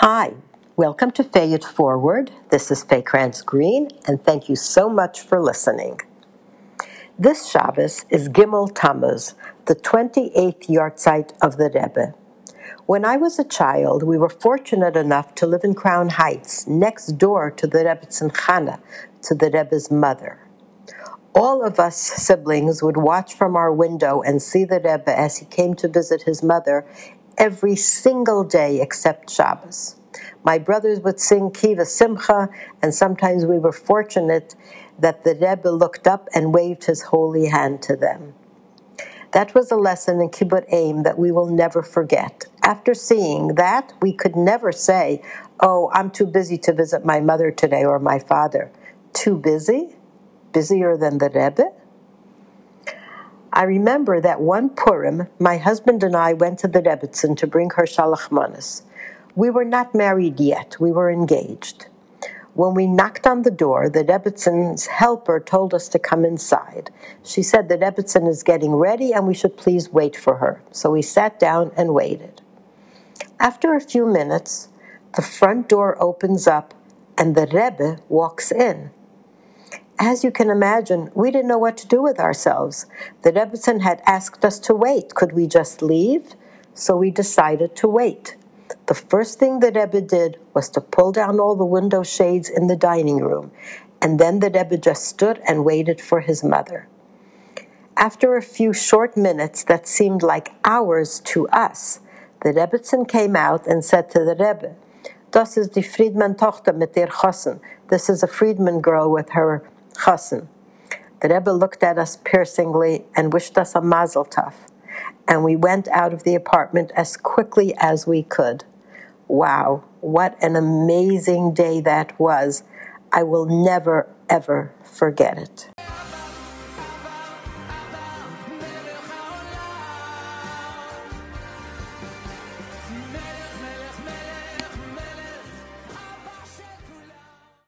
Hi, welcome to Fay It Forward. This is Faye Krantz Green, and thank you so much for listening. This Shabbos is Gimel Tammuz, the 28th yahrzeit of the Rebbe. When I was a child, we were fortunate enough to live in Crown Heights, next door to the Rebbe's Chana, to the Rebbe's mother. All of us siblings would watch from our window and see the Rebbe as he came to visit his mother every single day except Shabbos. My brothers would sing Kiva Simcha, and sometimes we were fortunate that the Rebbe looked up and waved his holy hand to them. That was a lesson in Kibbud Em that we will never forget. After seeing that, we could never say, Oh, I'm too busy to visit my mother today or my father. Too busy? Busier than the Rebbe? I remember that one Purim, my husband and I went to the Rebbitzin to bring her Shalach Manas. We were not married yet, we were engaged. When we knocked on the door, the Rebbitzin's helper told us to come inside. She said the Rebbitzin is getting ready and we should please wait for her. So we sat down and waited. After a few minutes, the front door opens up and the Rebbe walks in as you can imagine, we didn't know what to do with ourselves. The Rebbitzin had asked us to wait. Could we just leave? So we decided to wait. The first thing the Rebbe did was to pull down all the window shades in the dining room, and then the Rebbe just stood and waited for his mother. After a few short minutes that seemed like hours to us, the Rebbitzin came out and said to the Rebbe, Das ist die Friedman Tochter mit der Chossen. This is a Friedman girl with her chassan. The Rebbe looked at us piercingly and wished us a mazel tov, and we went out of the apartment as quickly as we could. Wow, what an amazing day that was. I will never, ever forget it.